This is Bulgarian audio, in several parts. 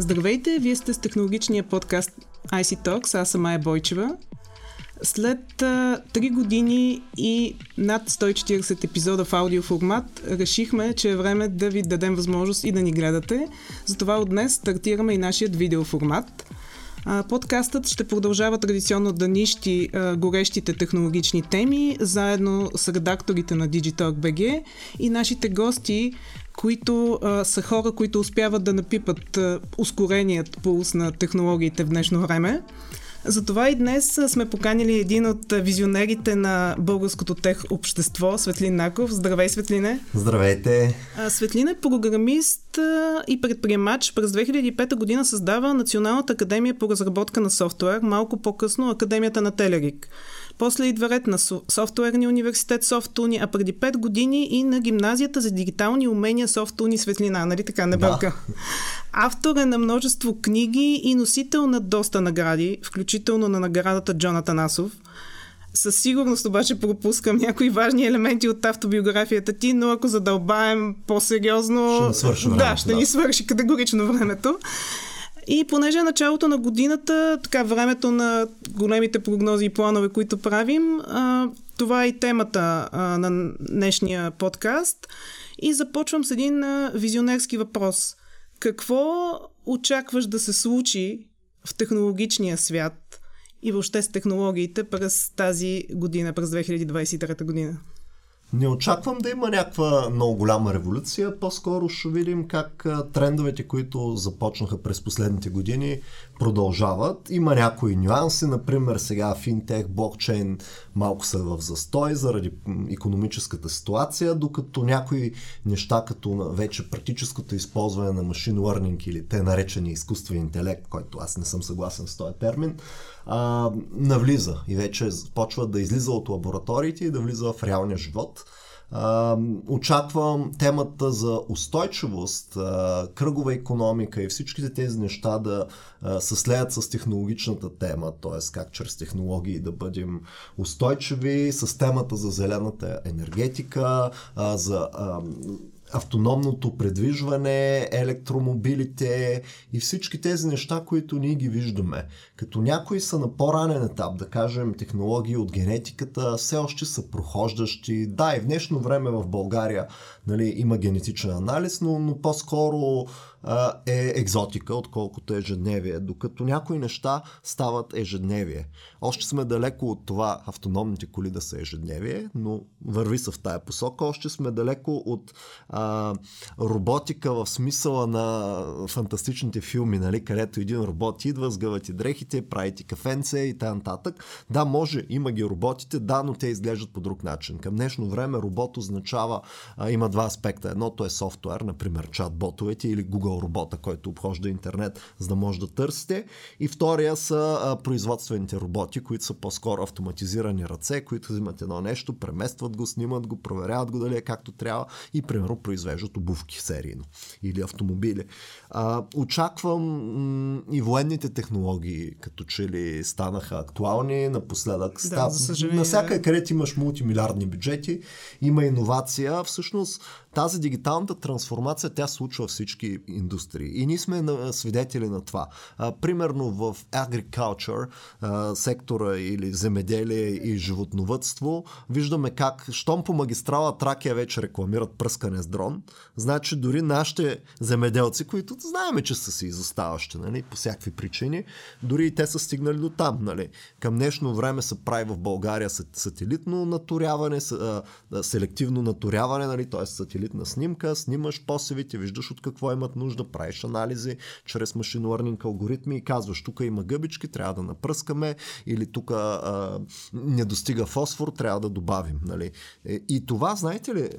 Здравейте, вие сте с технологичния подкаст IC Talks, аз съм Майя Бойчева. След а, 3 години и над 140 епизода в аудиоформат, решихме, че е време да ви дадем възможност и да ни гледате. Затова от днес стартираме и нашият видеоформат. А, подкастът ще продължава традиционно да нищи а, горещите технологични теми, заедно с редакторите на Digitalk BG и нашите гости, които а, са хора, които успяват да напипат а, ускореният пулс на технологиите в днешно време. Затова и днес сме поканили един от визионерите на българското тех общество, Светлин Наков. Здравей, Светлине! Здравейте! Светлин е програмист и предприемач. През 2005 година създава Националната академия по разработка на софтуер, малко по-късно Академията на Телерик. После идва ред на Софтуерния университет Софтуни, а преди 5 години и на гимназията за дигитални умения Софтуни Светлина, нали така, не бърка? Да. Автор е на множество книги и носител на доста награди, включително на наградата Джона Танасов. Със сигурност обаче пропускам някои важни елементи от автобиографията ти, но ако задълбаем по-сериозно... Ще свърши времето, да, ще да. ни свърши категорично времето. И понеже е началото на годината, така времето на големите прогнози и планове, които правим, а, това е и темата а, на днешния подкаст. И започвам с един а, визионерски въпрос. Какво очакваш да се случи в технологичния свят и въобще с технологиите през тази година, през 2023 година? Не очаквам да има някаква много голяма революция, по-скоро ще видим как трендовете, които започнаха през последните години, продължават. Има някои нюанси, например сега финтех, блокчейн малко са в застой заради економическата ситуация, докато някои неща, като вече практическото използване на машин learning или те наречени изкуствен интелект, който аз не съм съгласен с този термин, а, навлиза и вече почва да излиза от лабораториите и да влиза в реалния живот. Очаквам темата за устойчивост, кръгова економика и всичките тези неща да се слеят с технологичната тема, т.е. как чрез технологии да бъдем устойчиви, с темата за зелената енергетика, за автономното предвижване, електромобилите и всички тези неща, които ние ги виждаме. Като някои са на по-ранен етап, да кажем технологии от генетиката, все още са прохождащи. Да, и в днешно време в България нали, има генетичен анализ, но, но по-скоро е екзотика, отколкото ежедневие, докато някои неща стават ежедневие. Още сме далеко от това автономните коли да са ежедневие, но върви се в тая посока. Още сме далеко от а, роботика в смисъла на фантастичните филми, нали, където един робот идва, сгъва ти дрехите, прави ти кафенце и т.н. Да, може, има ги роботите, да, но те изглеждат по друг начин. Към днешно време робот означава, а, има два аспекта. Едното е софтуер, например чат-ботовете или Google робота, който обхожда интернет, за да може да търсите. И втория са а, производствените роботи, които са по-скоро автоматизирани ръце, които взимат едно нещо, преместват го, снимат го, проверяват го дали е както трябва и примерно произвеждат обувки серийно или автомобили. А, очаквам м- и военните технологии, като че ли станаха актуални напоследък. Да, Став... съжаление. Навсякъде, където имаш мултимилиардни бюджети, има иновация. Всъщност тази дигиталната трансформация, тя случва всички индустрии. И ние сме свидетели на това. Примерно в agriculture, сектора или земеделие и животновътство, виждаме как, щом по магистрала Тракия вече рекламират пръскане с дрон, значи дори нашите земеделци, които знаеме, че са си изоставащи, нали, по всякакви причини, дори и те са стигнали до там. Нали. Към днешно време се прави в България сателитно наторяване, селективно наторяване, нали, т.е. сателитна снимка, снимаш посевите, виждаш от какво имат нужда, правиш анализи чрез машин learning алгоритми и казваш, тук има гъбички, трябва да напръскаме, или тук не достига фосфор, трябва да добавим. Нали. Е, и това, знаете ли,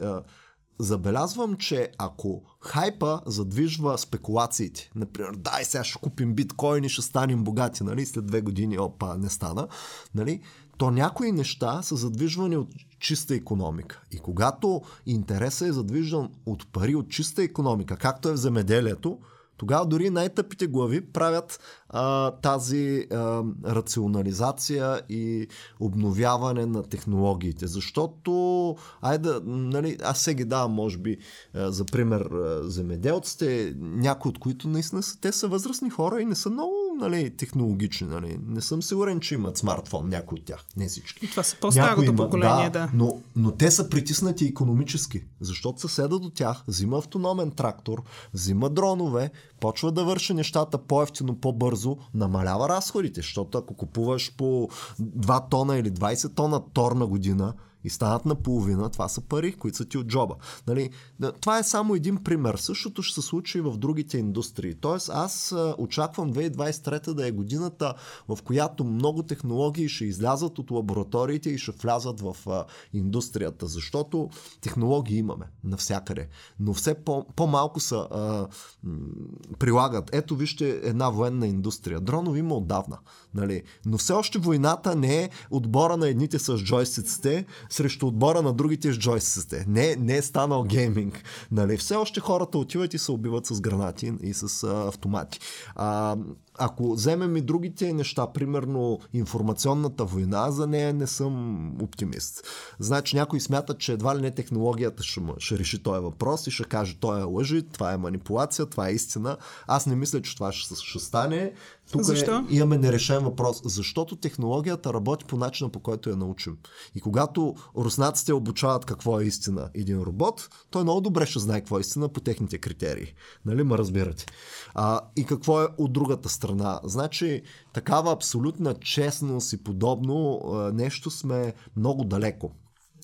забелязвам, че ако хайпа задвижва спекулациите, например, дай сега ще купим биткоини, ще станем богати, нали, след две години, опа, не стана, нали, то някои неща са задвижвани от чиста економика. И когато интересът е задвижен от пари от чиста економика, както е в земеделието, Тогава дори най-тъпите глави правят а, тази а, рационализация и обновяване на технологиите. Защото, айде, нали, аз сега давам, може би, а, за пример а, земеделците, някои от които наистина са, те са възрастни хора и не са много нали, технологични. Нали. Не съм сигурен, че имат смартфон, някои от тях. Не всички. И това са по-старото поколение, да. да. Но, но те са притиснати економически, защото съседа до тях взима автономен трактор, взима дронове, почва да върши нещата по-ефтино, по-бързо, намалява разходите, защото ако купуваш по 2 тона или 20 тона тор на година, и станат на половина, това са пари, които са ти от джоба. Нали? Това е само един пример. Същото ще се случи и в другите индустрии. Тоест аз очаквам 2023 да е годината, в която много технологии ще излязат от лабораториите и ще влязат в индустрията, защото технологии имаме навсякъде, но все по- по-малко са прилагат. Ето вижте една военна индустрия. Дронови има отдавна, нали? но все още войната не е отбора на едните с джойстиците, срещу отбора на другите с джойстиците. Не, не е станал гейминг. Нали? Все още хората отиват и се убиват с гранати и с а, автомати. А, ако вземем и другите неща, примерно информационната война, за нея не съм оптимист. Значи някой смята, че едва ли не технологията ще, ще реши този въпрос и ще каже, той е лъжи, това е манипулация, това е истина. Аз не мисля, че това ще, ще стане. Тук Защо? Е, имаме нерешен въпрос. Защото технологията работи по начина, по който я научим. И когато руснаците обучават какво е истина един робот, той много добре ще знае какво е истина по техните критерии. Нали, ма разбирате. А, и какво е от другата страна? Значи, такава абсолютна честност и подобно нещо сме много далеко.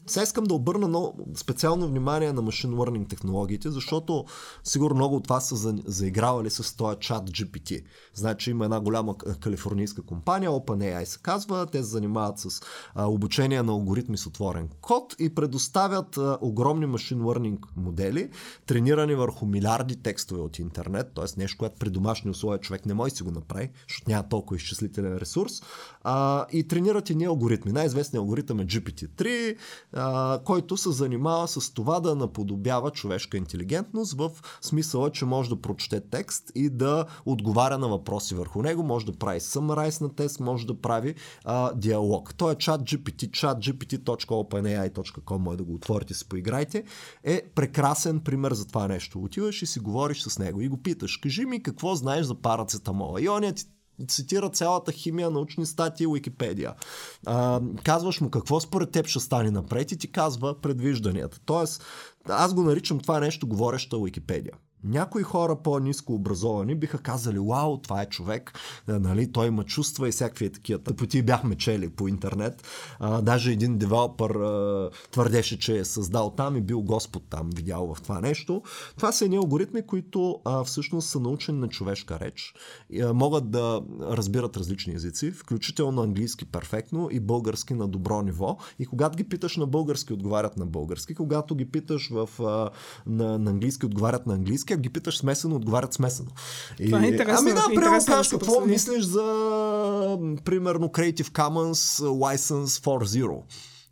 Сега искам да обърна много специално внимание на машин learning технологиите, защото сигурно много от вас са заигравали с този чат GPT. Значи има една голяма калифорнийска компания, OpenAI се казва, те се занимават с а, обучение на алгоритми с отворен код и предоставят а, огромни машин learning модели, тренирани върху милиарди текстове от интернет, т.е. нещо, което при домашни условия човек не може да си го направи, защото няма толкова изчислителен ресурс, а, и тренират едни алгоритми. Най-известният алгоритъм е GPT-3, а, който се занимава с това да наподобява човешка интелигентност в смисъла, че може да прочете текст и да отговаря на въпроси върху него, може да прави summarize на тест, може да прави а, диалог. Той е чат GPT, чат gpt.openai.com, може да го отворите си поиграйте, е прекрасен пример за това нещо. Отиваш и си говориш с него и го питаш, кажи ми какво знаеш за парацетамола. И он ти цитира цялата химия, научни статии, Уикипедия. А, казваш му какво според теб ще стане напред и ти казва предвижданията. Тоест, аз го наричам това нещо говореща Уикипедия. Някои хора по-низко образовани биха казали, вау, това е човек, нали, той има чувства и всякакви такива тъпоти бяхме чели по интернет. А, даже един девелопър твърдеше, че е създал там и бил Господ там, видял в това нещо. Това са едни алгоритми, които а, всъщност са научени на човешка реч. И, а, могат да разбират различни езици, включително английски перфектно и български на добро ниво. И когато ги питаш на български, отговарят на български. Когато ги питаш в, а, на, на английски, отговарят на английски как ги питаш смесено, отговарят смесено. И... Това е интересно. Ами да, прямо кажеш какво да мислиш за, примерно, Creative Commons License for Zero.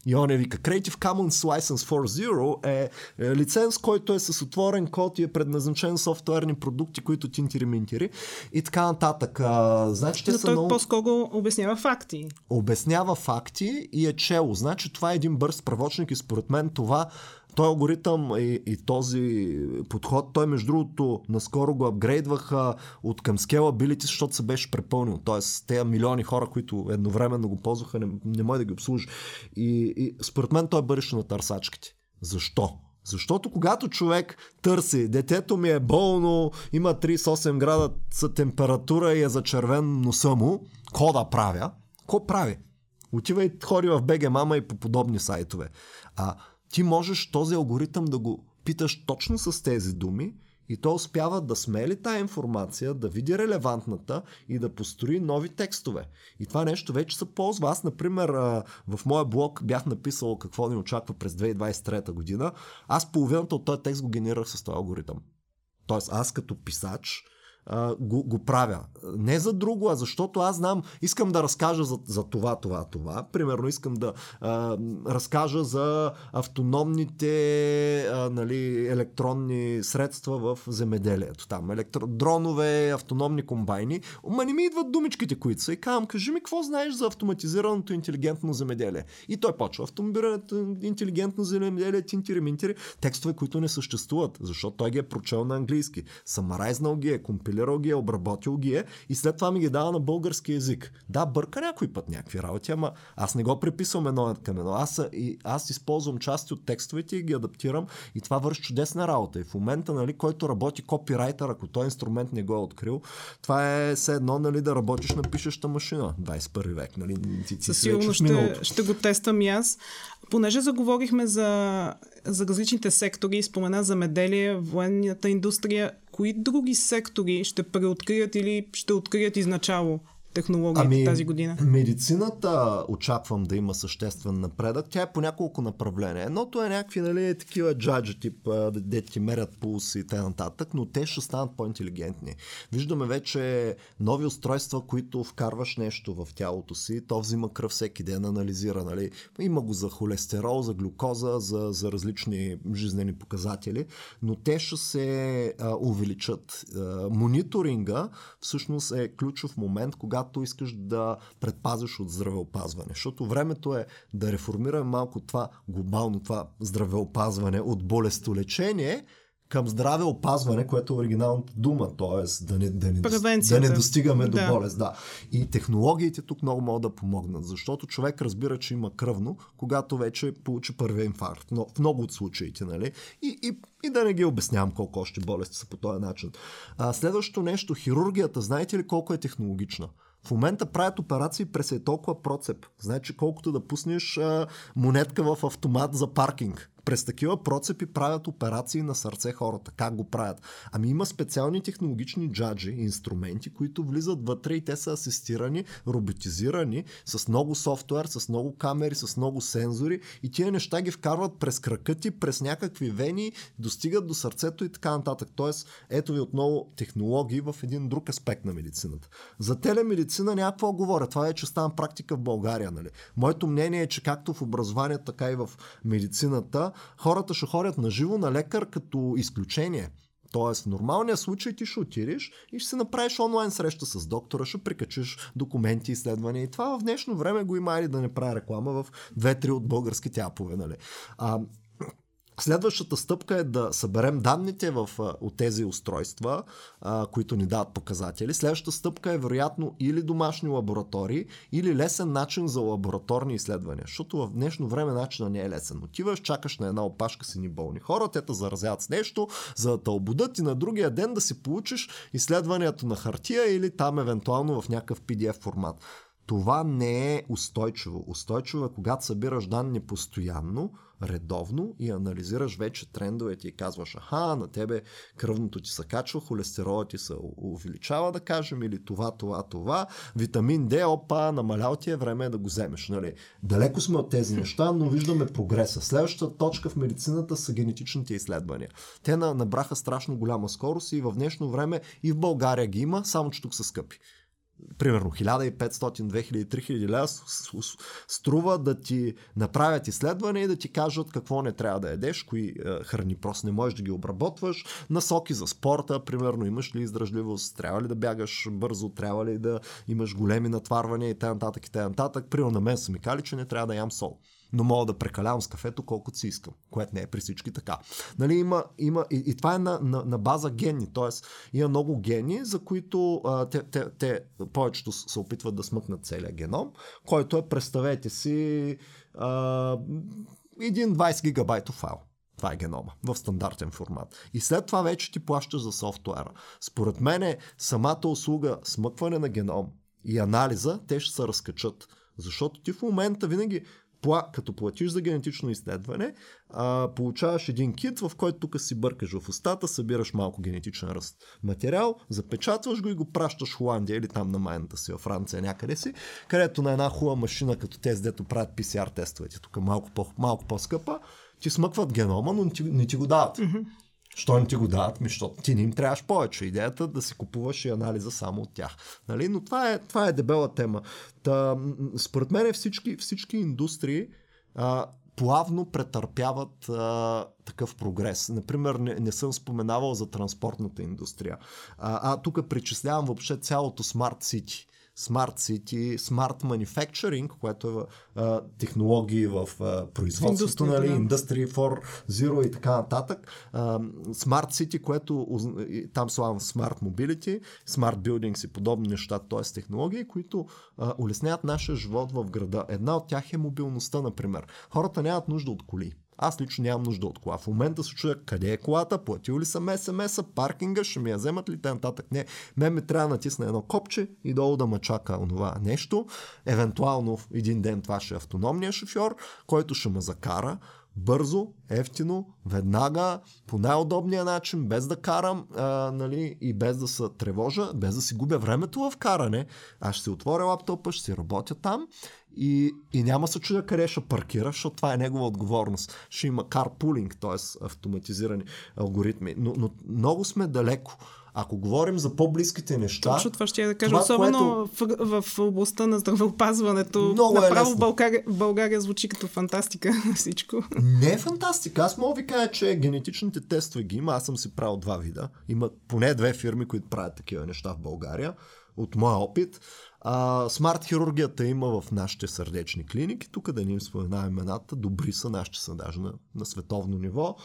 И он е вика, Creative Commons License for Zero е, е лиценз, който е с отворен код и е предназначен софтуерни продукти, които тинтири-минтири и така нататък. А, значи, те Но са той много... по-скоро обяснява факти. Обяснява факти и е чело. Значи това е един бърз правочник и според мен това той алгоритъм и, и този подход, той между другото наскоро го апгрейдваха от към scalability, защото се беше препълнил. Тоест, тези милиони хора, които едновременно го ползваха, не, не може да ги обслужи. И, и според мен той е бъдеще на търсачките. Защо? Защото когато човек търси, детето ми е болно, има 38 градуса температура и е зачервен носа му, ко да правя? Ко прави? Отива и ходи в БГ Мама и по подобни сайтове. А ти можеш този алгоритъм да го питаш точно с тези думи и то успява да смели тая информация, да види релевантната и да построи нови текстове. И това нещо вече се ползва. Аз, например, в моя блог бях написал какво ни очаква през 2023 година. Аз половината от този текст го генерирах с този алгоритъм. Тоест аз като писач а, го, го правя. Не за друго, а защото аз знам, искам да разкажа за, за това, това, това. Примерно искам да а, разкажа за автономните а, нали, електронни средства в земеделието. Там електро... дронове, автономни комбайни. Ма не ми идват думичките, които са. И казвам, кажи ми какво знаеш за автоматизираното интелигентно земеделие. И той почва. Автоматизираното интелигентно земеделие, тинтири, минтири. Текстове, които не съществуват, защото той ги е прочел на английски. Самарайзнал ги е, компилирал компилирал ги е, обработил ги е и след това ми ги дава на български язик. Да, бърка някой път някакви работи, ама аз не го преписвам едно към едно. Аз, и, аз използвам части от текстовете и ги адаптирам и това върши чудесна работа. И в момента, нали, който работи копирайтер, ако този инструмент не го е открил, това е все едно нали, да работиш на пишеща машина 21 век. Нали, ти, ти Със сигурност ще, ще го тествам и аз. Понеже заговорихме за, за различните сектори, спомена за меделие, военната индустрия, кои други сектори ще преоткрият или ще открият изначало технологията ами, тази година? Медицината очаквам да има съществен напредък. Тя е по няколко направления. Едното е някакви нали, такива джаджи, тип, де ти мерят пулс и т.н. но те ще станат по-интелигентни. Виждаме вече нови устройства, които вкарваш нещо в тялото си, то взима кръв всеки ден, анализира. Нали. Има го за холестерол, за глюкоза, за, за различни жизнени показатели, но те ще се а, увеличат. А, мониторинга всъщност е ключов момент, когато когато искаш да предпазиш от здравеопазване. Защото времето е да реформираме малко това глобално, това здравеопазване от болестолечение към здраве опазване, което е оригиналната дума, т.е. Да не, да не, да не достигаме да. до болест. Да. И технологиите тук много могат да помогнат, защото човек разбира, че има кръвно, когато вече получи първия инфаркт. Но в много от случаите, нали? И, и, и да не ги обяснявам колко още болести са по този начин. А, следващото нещо, хирургията, знаете ли колко е технологична? В момента правят операции през е толкова процеп. Значи колкото да пуснеш а, монетка в автомат за паркинг. През такива процепи правят операции на сърце хората. Как го правят? Ами има специални технологични джаджи, инструменти, които влизат вътре и те са асистирани, роботизирани, с много софтуер, с много камери, с много сензори и тия неща ги вкарват през крака ти, през някакви вени, достигат до сърцето и така нататък. Тоест, ето ви отново технологии в един друг аспект на медицината. За телемедицина някакво говоря. Това че става практика в България. Нали? Моето мнение е, че както в образованието, така и в медицината, хората ще ходят на живо на лекар като изключение. Тоест, в нормалния случай ти ще отидеш и ще се направиш онлайн среща с доктора, ще прикачиш документи, изследвания. И това в днешно време го има или да не правя реклама в две-три от българските апове. Нали? А, Следващата стъпка е да съберем данните в, от тези устройства, а, които ни дават показатели. Следващата стъпка е вероятно или домашни лаборатории, или лесен начин за лабораторни изследвания. Защото в днешно време начинът не е лесен. Отиваш, чакаш на една опашка си ни болни хора, те те заразят с нещо, за да те обудат и на другия ден да си получиш изследването на хартия или там евентуално в някакъв PDF формат. Това не е устойчиво. Устойчиво е когато събираш данни постоянно, редовно и анализираш вече трендовете и казваш, аха, на тебе кръвното ти се качва, холестеролът ти се увеличава, да кажем, или това, това, това, витамин D, опа, намалял ти е време да го вземеш. Нали? Далеко сме от тези неща, но виждаме прогреса. Следващата точка в медицината са генетичните изследвания. Те набраха страшно голяма скорост и в днешно време и в България ги има, само че тук са скъпи примерно 1500, 2000, 3000 лева струва да ти направят изследване и да ти кажат какво не трябва да ядеш, кои е, храни просто не можеш да ги обработваш, насоки за спорта, примерно имаш ли издръжливост, трябва ли да бягаш бързо, трябва ли да имаш големи натварвания и т.н. и т.н. Примерно на мен са ми кали, че не трябва да ям сол но мога да прекалявам с кафето колкото си искам, което не е при всички така. Нали, има, има, и, и това е на, на, на база гени, т.е. има много гени, за които а, те, те, те повечето се опитват да смъкнат целия геном, който е, представете си, един 20 гигабайтов файл. Това е генома в стандартен формат. И след това вече ти плащаш за софтуера. Според мен самата услуга смъкване на геном и анализа, те ще се разкачат. Защото ти в момента винаги като платиш за генетично изследване, а, получаваш един кит, в който тук си бъркаш в устата, събираш малко генетичен ръст материал, запечатваш го и го пращаш в Холандия или там на майната си, във Франция някъде си, където на една хубава машина, като тези, дето правят PCR тестовете, тук малко, по, малко по-скъпа, ти смъкват генома, но не ти, не ти го дават. Mm-hmm. Що не ти го дават? Ми, защото ти не им трябваш повече. Идеята да си купуваш и анализа само от тях. Нали? Но това е, това е дебела тема. Та, според мен всички, всички индустрии а, плавно претърпяват а, такъв прогрес. Например, не, не съм споменавал за транспортната индустрия. А, а тук причислявам въобще цялото Smart City. Smart City, Smart Manufacturing, което е а, технологии в а, производството, нали. Industry 4.0 и така нататък. А, Smart City, което там славам Smart Mobility, Smart Buildings и подобни неща, т.е. технологии, които а, улесняват нашия живот в града. Една от тях е мобилността, например. Хората нямат нужда от коли. Аз лично нямам нужда от кола. В момента се чуя къде е колата, платил ли съм СМС, паркинга, ще ми я вземат ли те нататък. Не, мен ме трябва да натисна едно копче и долу да ме чака онова нещо. Евентуално един ден това ще е автономния шофьор, който ще ме закара бързо, ефтино, веднага, по най-удобния начин, без да карам а, нали, и без да се тревожа, без да си губя времето в каране. Аз ще си отворя лаптопа, ще си работя там и, и няма се чудя къде ще паркира, защото това е негова отговорност. Ще има карпулинг, т.е. автоматизирани алгоритми. Но, но много сме далеко. Ако говорим за по-близките неща. Точно това ще я да кажа. Това, особено което... в, в областта на здравеопазването. Много е направо е България, България звучи като фантастика на всичко. Не е фантастика. Аз мога ви кажа, че генетичните тестове ги има. Аз съм си правил два вида. Има поне две фирми, които правят такива неща в България. От моя опит. А, смарт хирургията има в нашите сърдечни клиники. Тук да ни им споменаваме имената. Добри са, нашите са даже на, на световно ниво.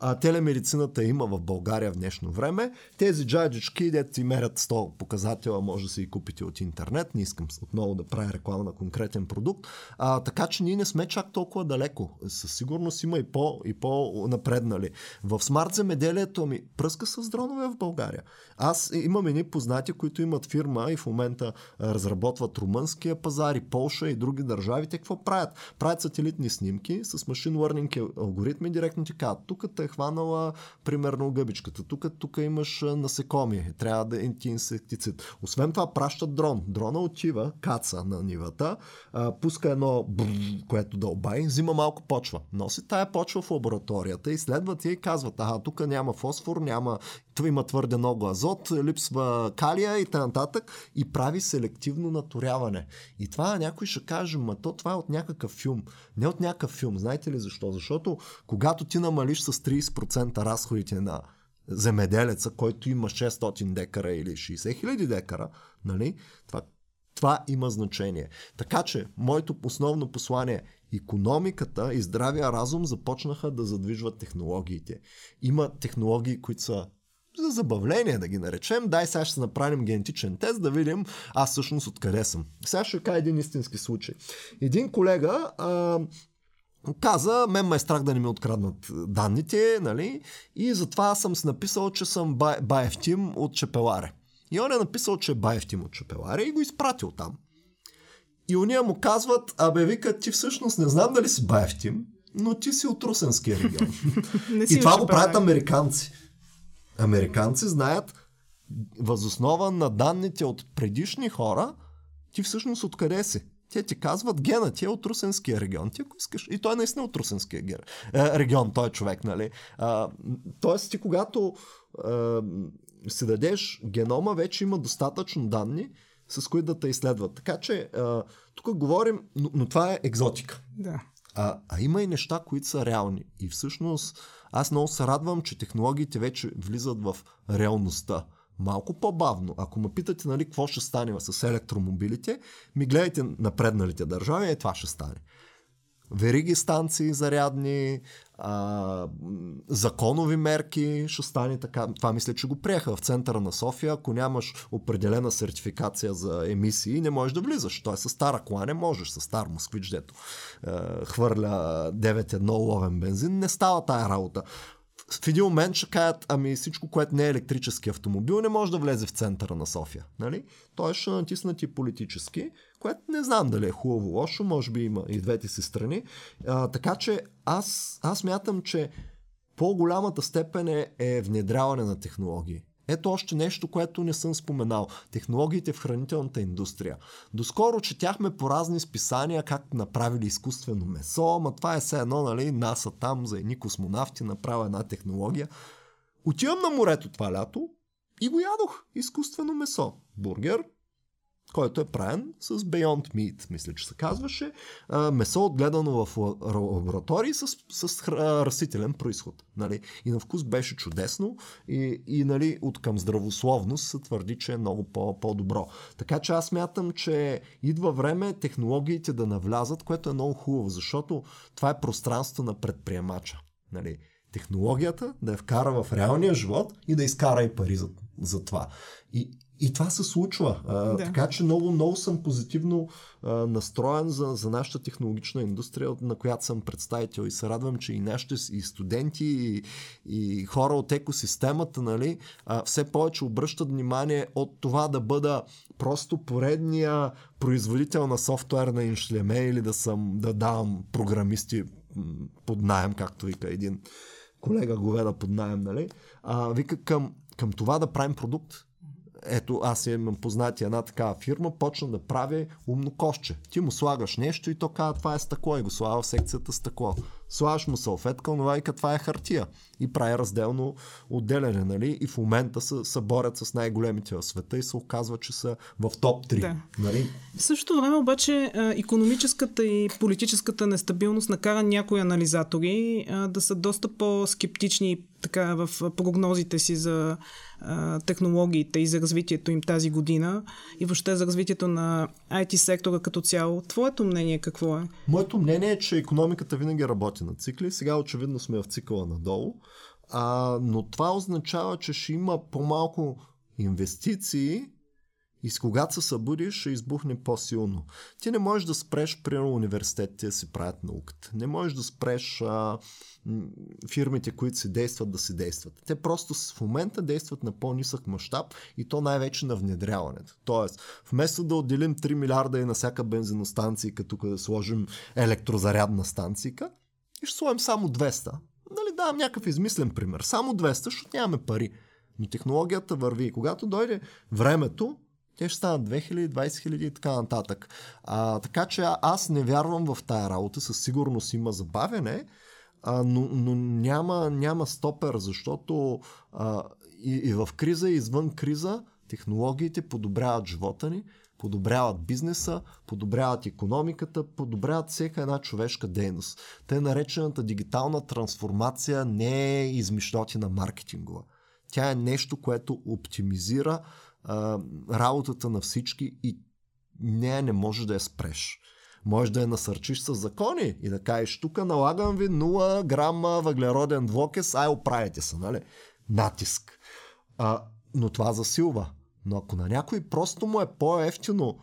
А, телемедицината има в България в днешно време. Тези джаджички, дете си мерят 100 показателя, може да си ги купите от интернет. Не искам отново да правя реклама на конкретен продукт. А, така че ние не сме чак толкова далеко. Със сигурност има и, по, и по-напреднали. В смарт земеделието ми пръска с дронове в България. Аз имам едни познати, които имат фирма и в момента разработват румънския пазар и Полша и други държави. Те какво правят? Правят сателитни снимки с машин learning алгоритми, директно ти казват, тук те е хванала примерно гъбичката. Тук, тук имаш насекоми, трябва да е ти инсектицид. Освен това пращат дрон. Дрона отива, каца на нивата, пуска едно бр, което дълбай, взима малко почва. Носи тая почва в лабораторията, изследват я и казват, ага, тук няма фосфор, няма има твърде много азот, липсва калия и т.н. и прави селективно наторяване. И това някой ще каже, ма то това е от някакъв филм. Не от някакъв филм. Знаете ли защо? Защото когато ти намалиш с 30% разходите на земеделеца, който има 600 декара или 60 хиляди декара, нали? Това, това има значение. Така че, моето основно послание економиката и здравия разум започнаха да задвижват технологиите. Има технологии, които са за забавление да ги наречем. Дай сега ще направим генетичен тест да видим аз всъщност откъде съм. Сега ще кажа един истински случай. Един колега а, каза, мен ме е страх да не ми откраднат данните, нали? И затова съм си написал, че съм Баевтим от Чепеларе. И он е написал, че е Баевтим от Чепеларе и го изпратил там. И уния му казват, абе вика, ти всъщност не знам дали си Баевтим, но ти си от Русенския регион. и това го правят американци американци знаят възоснова на данните от предишни хора, ти всъщност откъде си. Те ти казват гена, ти е от Русенския регион. Ти ако искаш. И той е наистина от Русенския ген, е, регион, той е човек, нали? А, тоест ти когато а, си дадеш генома, вече има достатъчно данни, с които да те изследват. Така че а, тук говорим, но, но това е екзотика. Да. А, а има и неща, които са реални. И всъщност аз много се радвам, че технологиите вече влизат в реалността. Малко по-бавно. Ако ме питате, нали, какво ще стане с електромобилите, ми гледайте напредналите държави, е това ще стане вериги станции зарядни, а, законови мерки, ще стане така. Това мисля, че го приеха в центъра на София. Ако нямаш определена сертификация за емисии, не можеш да влизаш. Той с стара кола не можеш, с стар москвич, дето е, хвърля 9-1 ловен бензин. Не става тая работа в един момент ще кажат, ами всичко, което не е електрически автомобил, не може да влезе в центъра на София. Нали? Той ще натиснат и политически, което не знам дали е хубаво, лошо, може би има и двете си страни. А, така че аз, аз мятам, че по-голямата степен е, е внедряване на технологии. Ето още нещо, което не съм споменал. Технологиите в хранителната индустрия. Доскоро четяхме по разни списания как направили изкуствено месо, ама това е все едно, нали, НАСА там за едни космонавти направя една технология. Отивам на морето това лято и го ядох. Изкуствено месо. Бургер, който е правен с Beyond Meat, мисля, че се казваше. А, месо отгледано в лаборатории с, с а, растителен происход. Нали? И на вкус беше чудесно и, и нали, от към здравословност се твърди, че е много по, по-добро. Така че аз мятам, че идва време технологиите да навлязат, което е много хубаво, защото това е пространство на предприемача. Нали? Технологията да я вкара в реалния живот и да изкара и пари за, за това. И, и това се случва. А, да. Така че много, много съм позитивно а, настроен за, за нашата технологична индустрия, на която съм представител. И се радвам, че и нашите и студенти, и, и хора от екосистемата, нали, а, все повече обръщат внимание от това да бъда просто поредния производител на софтуерна иншлеме или да съм да давам програмисти под найем, както вика един колега говеда под найем, нали? А, вика към, към това да правим продукт ето аз имам познати една такава фирма, почна да прави умно кошче. Ти му слагаш нещо и то казва това е стъкло и го слага в секцията стъкло. Слагаш му салфетка, но вайка това е хартия. И прави разделно отделяне, нали? И в момента се, се борят с най-големите в света и се оказва, че са в топ 3. Да. Нали? В същото време обаче економическата и политическата нестабилност накара някои анализатори да са доста по-скептични така в прогнозите си за а, технологиите и за развитието им тази година и въобще за развитието на IT сектора като цяло. Твоето мнение какво е? Моето мнение е, че економиката винаги работи на цикли. Сега очевидно сме в цикъла надолу. А, но това означава, че ще има по-малко инвестиции и с когато се събудиш, ще избухне по-силно. Ти не можеш да спреш, примерно, университетите да си правят науката. Не можеш да спреш а, фирмите, които се действат, да се действат. Те просто в момента действат на по-нисък мащаб и то най-вече на внедряването. Тоест, вместо да отделим 3 милиарда и на всяка бензиностанция, като да сложим електрозарядна станция, ще сложим само 200. Нали, давам някакъв измислен пример. Само 200, защото нямаме пари. Но технологията върви. И когато дойде времето, те ще станат 2000, 20 000 и така нататък. А, така че аз не вярвам в тая работа. Със сигурност има забавене, а, но, но няма, няма стопер, защото а, и, и в криза, и извън криза, технологиите подобряват живота ни, подобряват бизнеса, подобряват економиката, подобряват всяка една човешка дейност. Те наречената дигитална трансформация не е измишлотина маркетингова. Тя е нещо, което оптимизира а, работата на всички и не, не може да я спреш. Може да я насърчиш с закони и да кажеш, тук налагам ви 0 грама въглероден двокес, ай оправите се, нали? Натиск. А, но това засилва. Но ако на някой просто му е по-ефтино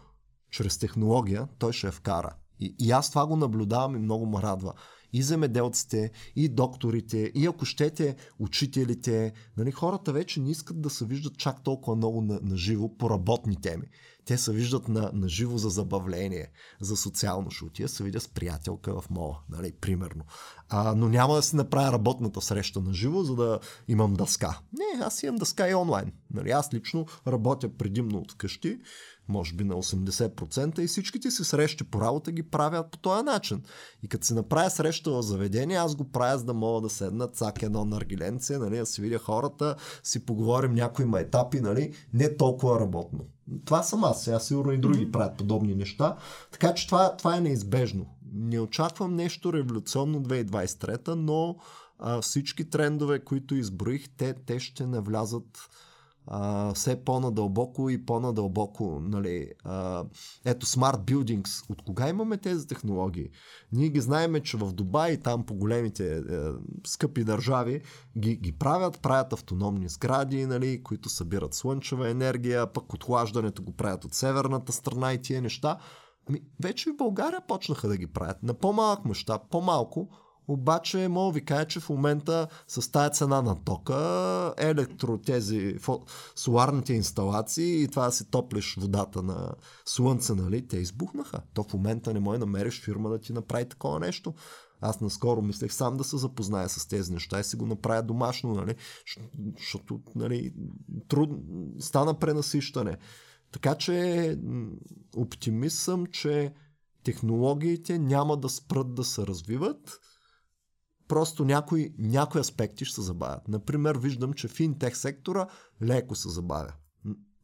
чрез технология, той ще я вкара. И, и аз това го наблюдавам и много ме радва и земеделците, и докторите, и ако щете учителите. Нали, хората вече не искат да се виждат чак толкова много на, на живо по работни теми. Те се виждат на, на живо за забавление, за социално шутия, се видя с приятелка в мола, нали, примерно. А, но няма да си направя работната среща на живо, за да имам дъска. Не, аз имам дъска и онлайн. Нали, аз лично работя предимно от вкъщи може би на 80% и всичките си срещи по работа ги правят по този начин. И като се направя среща в заведение, аз го правя, за да мога да седна цак едно наргиленце, нали, да си видя хората, си поговорим някои етапи, нали, не толкова работно. Това съм аз, сега сигурно и други правят подобни неща. Така че това, това е неизбежно. Не очаквам нещо революционно 2023, но а, всички трендове, които изброих, те, те ще навлязат а, все по-надълбоко и по-надълбоко. Нали, а, ето Smart Buildings. От кога имаме тези технологии? Ние ги знаеме, че в Дубай, там по големите е, скъпи държави, ги, ги правят, правят автономни сгради, нали, които събират слънчева енергия, пък отхлаждането го правят от северната страна и тия неща. Ами, вече в България почнаха да ги правят на по-малък мащаб, по-малко, обаче мога ви кажа, че в момента с тази цена на тока, електро, тези соларните инсталации и това да си топлиш водата на слънце, нали, те избухнаха. То в момента не може намериш фирма да ти направи такова нещо. Аз наскоро мислех сам да се запозная с тези неща и си го направя домашно, нали, защото нали, труд... стана пренасищане. Така че оптимист съм, че технологиите няма да спрат да се развиват просто някои, някои аспекти ще се забавят. Например, виждам, че финтех сектора леко се забавя.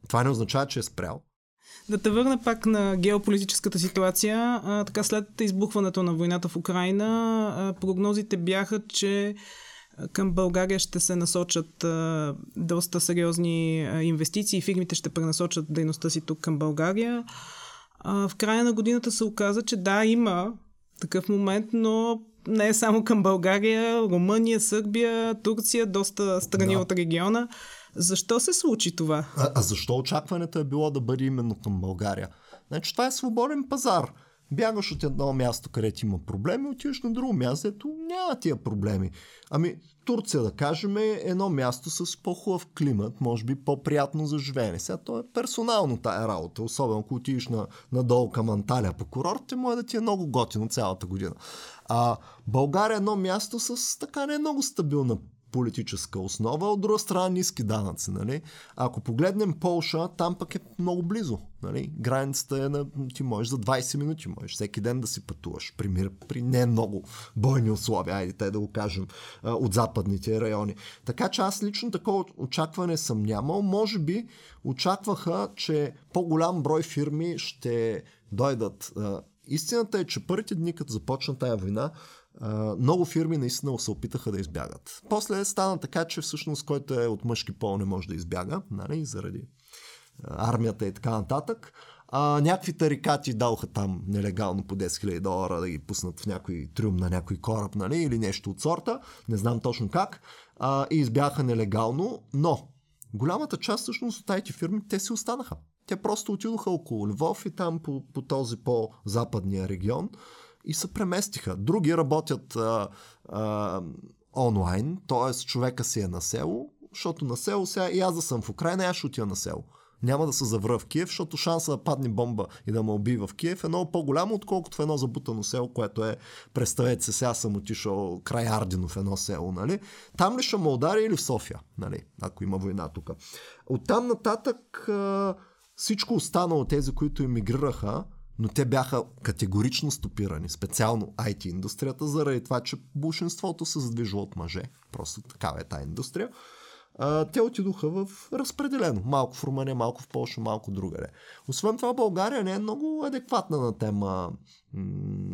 Това не означава, че е спрял. Да те върна пак на геополитическата ситуация. А, така след избухването на войната в Украина, а, прогнозите бяха, че към България ще се насочат а, доста сериозни а, инвестиции. Фирмите ще пренасочат дейността си тук към България. А, в края на годината се оказа, че да, има такъв момент, но не е само към България, Румъния, Сърбия, Турция, доста страни да. от региона. Защо се случи това? А, а защо очакването е било да бъде именно към България? Значи това е свободен пазар. Бягаш от едно място, където има проблеми, отиваш на друго място, ето няма тия проблеми. Ами, Турция, да кажем, е едно място с по-хубав климат, може би по-приятно за живеене. Сега то е персонално тая работа, особено ако отидеш на, надолу към Анталия по курорт, може да ти е много готино цялата година. А България е едно място с така не много стабилна политическа основа, от друга страна ниски данъци. Нали? Ако погледнем Полша, там пък е много близо. Нали? Границата е на... Ти можеш за 20 минути, можеш всеки ден да си пътуваш при, мир, при не много бойни условия, айде те да го кажем, от западните райони. Така че аз лично такова очакване съм нямал. Може би очакваха, че по-голям брой фирми ще дойдат. Истината е, че първите дни, като започна тая война, много фирми наистина се опитаха да избягат. После стана така, че всъщност който е от мъжки пол не може да избяга, нали, заради армията и така нататък. А, някакви тарикати даваха там нелегално по 10 000 долара да ги пуснат в някой трюм на някой кораб, нали, или нещо от сорта. Не знам точно как. А, и избяха нелегално, но голямата част всъщност от тези фирми, те си останаха. Те просто отидоха около Львов и там по, по този по-западния регион и се преместиха. Други работят а, а, онлайн, т.е. човека си е на село, защото на село сега и аз да съм в Украина, аз ще отида на село. Няма да се завра в Киев, защото шанса да падне бомба и да ме уби в Киев е много по-голямо, отколкото в едно забутано село, което е, представете се, сега съм отишъл край Ардино в едно село, нали? Там ли ще ме удари или в София, нали? Ако има война тук. Оттам нататък всичко останало, тези, които емигрираха, но те бяха категорично стопирани, специално IT индустрията, заради това, че большинството се задвижва от мъже. Просто такава е тази индустрия а, те отидоха в разпределено. Малко в Румъния, малко в Польша, малко другаде. Освен това, България не е много адекватна на тема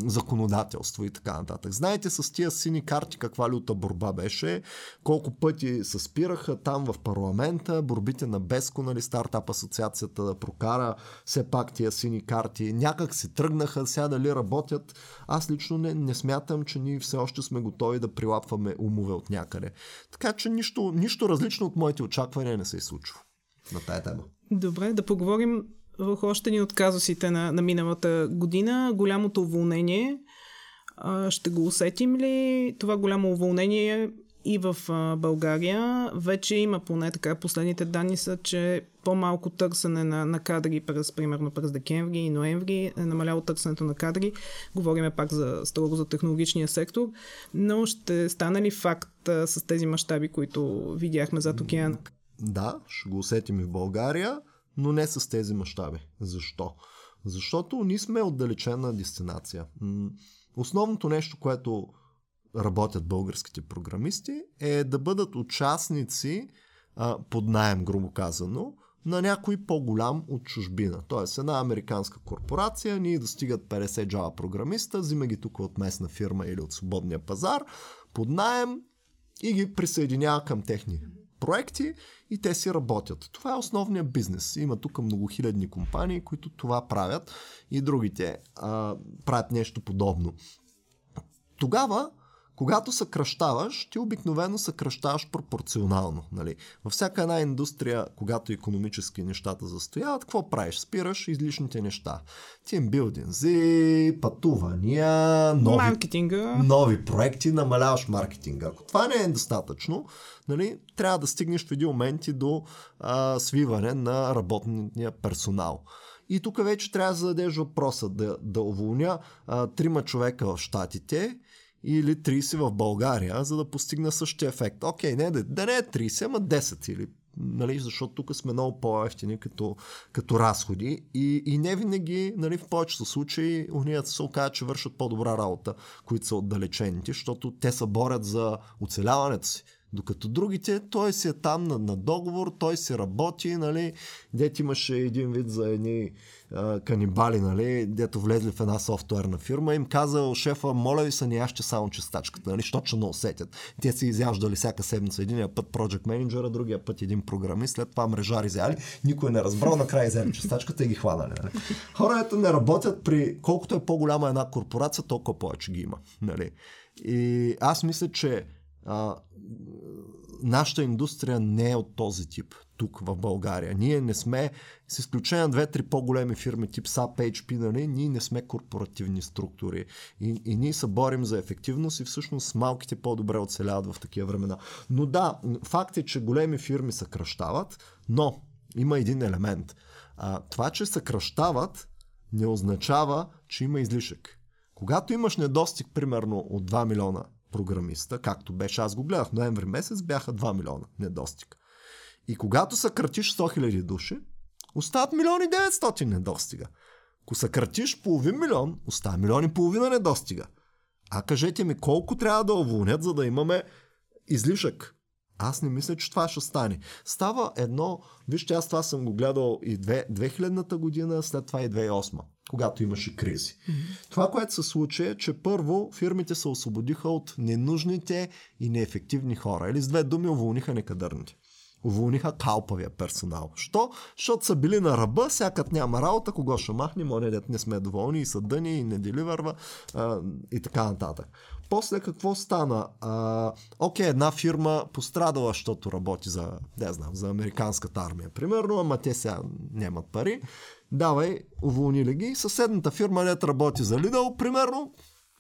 законодателство и така нататък. Знаете с тия сини карти каква люта борба беше, колко пъти се спираха там в парламента, борбите на Беско, нали, стартап асоциацията да прокара все пак тия сини карти. Някак си тръгнаха, сега дали работят. Аз лично не, не смятам, че ние все още сме готови да прилапваме умове от някъде. Така че нищо, нищо различно от моите очаквания не се е случва на тая тема. Добре, да поговорим върху още ни от казусите на, на миналата година. Голямото уволнение. А, ще го усетим ли това голямо уволнение и в а, България? Вече има поне така. Последните данни са, че по-малко търсене на, на кадри през, примерно през декември и ноември е намаляло търсенето на кадри. Говориме пак за строго за технологичния сектор, но ще стане ли факт а, с тези мащаби, които видяхме зад океана? Да, ще го усетим и в България, но не с тези мащаби. Защо? Защото ние сме отдалечена дестинация. Основното нещо, което работят българските програмисти, е да бъдат участници под найем, грубо казано, на някой по-голям от чужбина. Тоест една американска корпорация, ние достигат 50 Java програмиста, взима ги тук от местна фирма или от свободния пазар, под найем и ги присъединява към техни проекти и те си работят. Това е основният бизнес. Има тук многохилядни компании, които това правят и другите а, правят нещо подобно. Тогава когато съкръщаваш, ти обикновено съкръщаваш пропорционално. Нали? Във всяка една индустрия, когато економически нещата застояват, какво правиш? Спираш излишните неща. Тимбилдинзи, пътувания, нови, Маркетинга. нови проекти, намаляваш маркетинга. Ако това не е достатъчно, нали, трябва да стигнеш в един момент и до а, свиване на работния персонал. И тук вече трябва да зададеш въпроса да, да уволня а, трима човека в Штатите или 30 в България, за да постигна същия ефект. Окей, не, да, да не е 30, ама 10 или нали, защото тук сме много по-ефтини като, като разходи и, и не винаги, нали, в повечето случаи, уният се оказа, че вършат по-добра работа, които са отдалечените, защото те се борят за оцеляването си. Докато другите, той си е там на, на договор, той си работи, нали. Дет имаше един вид за едни а, канибали, нали, дето влезли в една софтуерна фирма, им казал шефа, моля ви се, не яще само чистачката, нали, що че не усетят. Те си изяждали всяка седмица единия път project менеджера, другия път един програмист, след това мрежари изяли, никой не разбрал, накрая изяли чистачката и ги хванали. Нали. Хората не работят при, колкото е по-голяма една корпорация, толкова повече ги има. Нали. И аз мисля, че а, нашата индустрия не е от този тип тук в България. Ние не сме, с изключение на две-три по-големи фирми тип SAP, HP, нали, ние не сме корпоративни структури. И, и ние се борим за ефективност и всъщност малките по-добре оцеляват в такива времена. Но да, факт е, че големи фирми съкръщават, но има един елемент. А, това, че съкръщават, не означава, че има излишък. Когато имаш недостиг, примерно, от 2 милиона програмиста, както беше, аз го гледах, ноември месец бяха 2 милиона недостиг. И когато съкратиш 100 000 души, остават милиони 900 недостига. Ако съкратиш половин милион, остава милион и половина недостига. А кажете ми колко трябва да уволнят, за да имаме излишък? Аз не мисля, че това ще стане. Става едно, вижте, аз това съм го гледал и 2000-та година, след това и 2008 когато имаше кризи. Mm-hmm. Това, което се случи е, че първо фирмите се освободиха от ненужните и неефективни хора. Или с две думи уволниха некадърните. Уволниха калпавия персонал. Що? Защото са били на ръба, сякат няма работа, кого ще махне, моля дет не сме доволни и са дъни и не деливърва а, и така нататък. После какво стана? А, окей, една фирма пострадала, защото работи за, не знам, за американската армия, примерно, ама те сега нямат пари давай, уволнили ги. Съседната фирма, не работи за Lidl, примерно,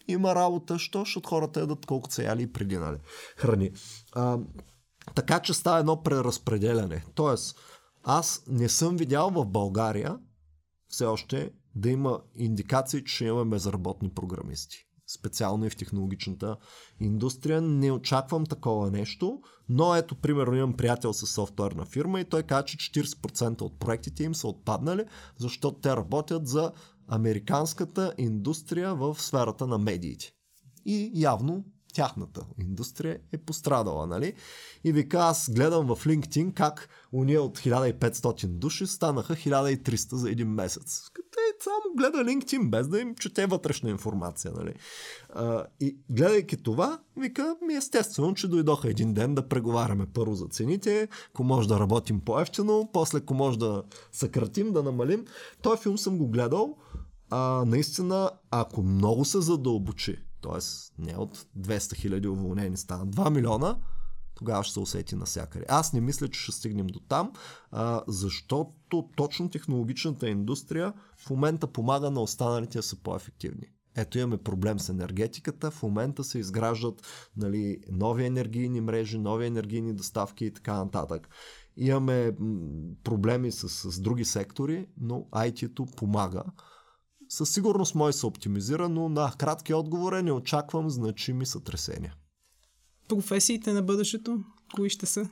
има работа, що? Защото хората едат колкото са яли преди, нали? Храни. А, така че става едно преразпределяне. Тоест, аз не съм видял в България все още да има индикации, че имаме безработни програмисти специално и в технологичната индустрия. Не очаквам такова нещо, но ето, примерно, имам приятел с софтуерна фирма и той каза, че 40% от проектите им са отпаднали, защото те работят за американската индустрия в сферата на медиите. И явно тяхната индустрия е пострадала, нали? И вика, аз гледам в LinkedIn как уния от 1500 души станаха 1300 за един месец. Те само гледа LinkedIn, без да им чете вътрешна информация, нали? А, и гледайки това, вика, ми естествено, че дойдоха един ден да преговаряме първо за цените, ако може да работим по-ефтино, после ако може да съкратим, да намалим. Той филм съм го гледал, а, наистина, ако много се задълбочи т.е. не от 200 хиляди уволнени стана 2 милиона, тогава ще се усети навсякъде. Аз не мисля, че ще стигнем до там, а, защото точно технологичната индустрия в момента помага на останалите да са по-ефективни. Ето имаме проблем с енергетиката, в момента се изграждат нали, нови енергийни мрежи, нови енергийни доставки и така нататък. Имаме проблеми с, с други сектори, но IT-то помага със сигурност да се оптимизира, но на кратки отговори не очаквам значими сътресения. Професиите на бъдещето, кои ще са?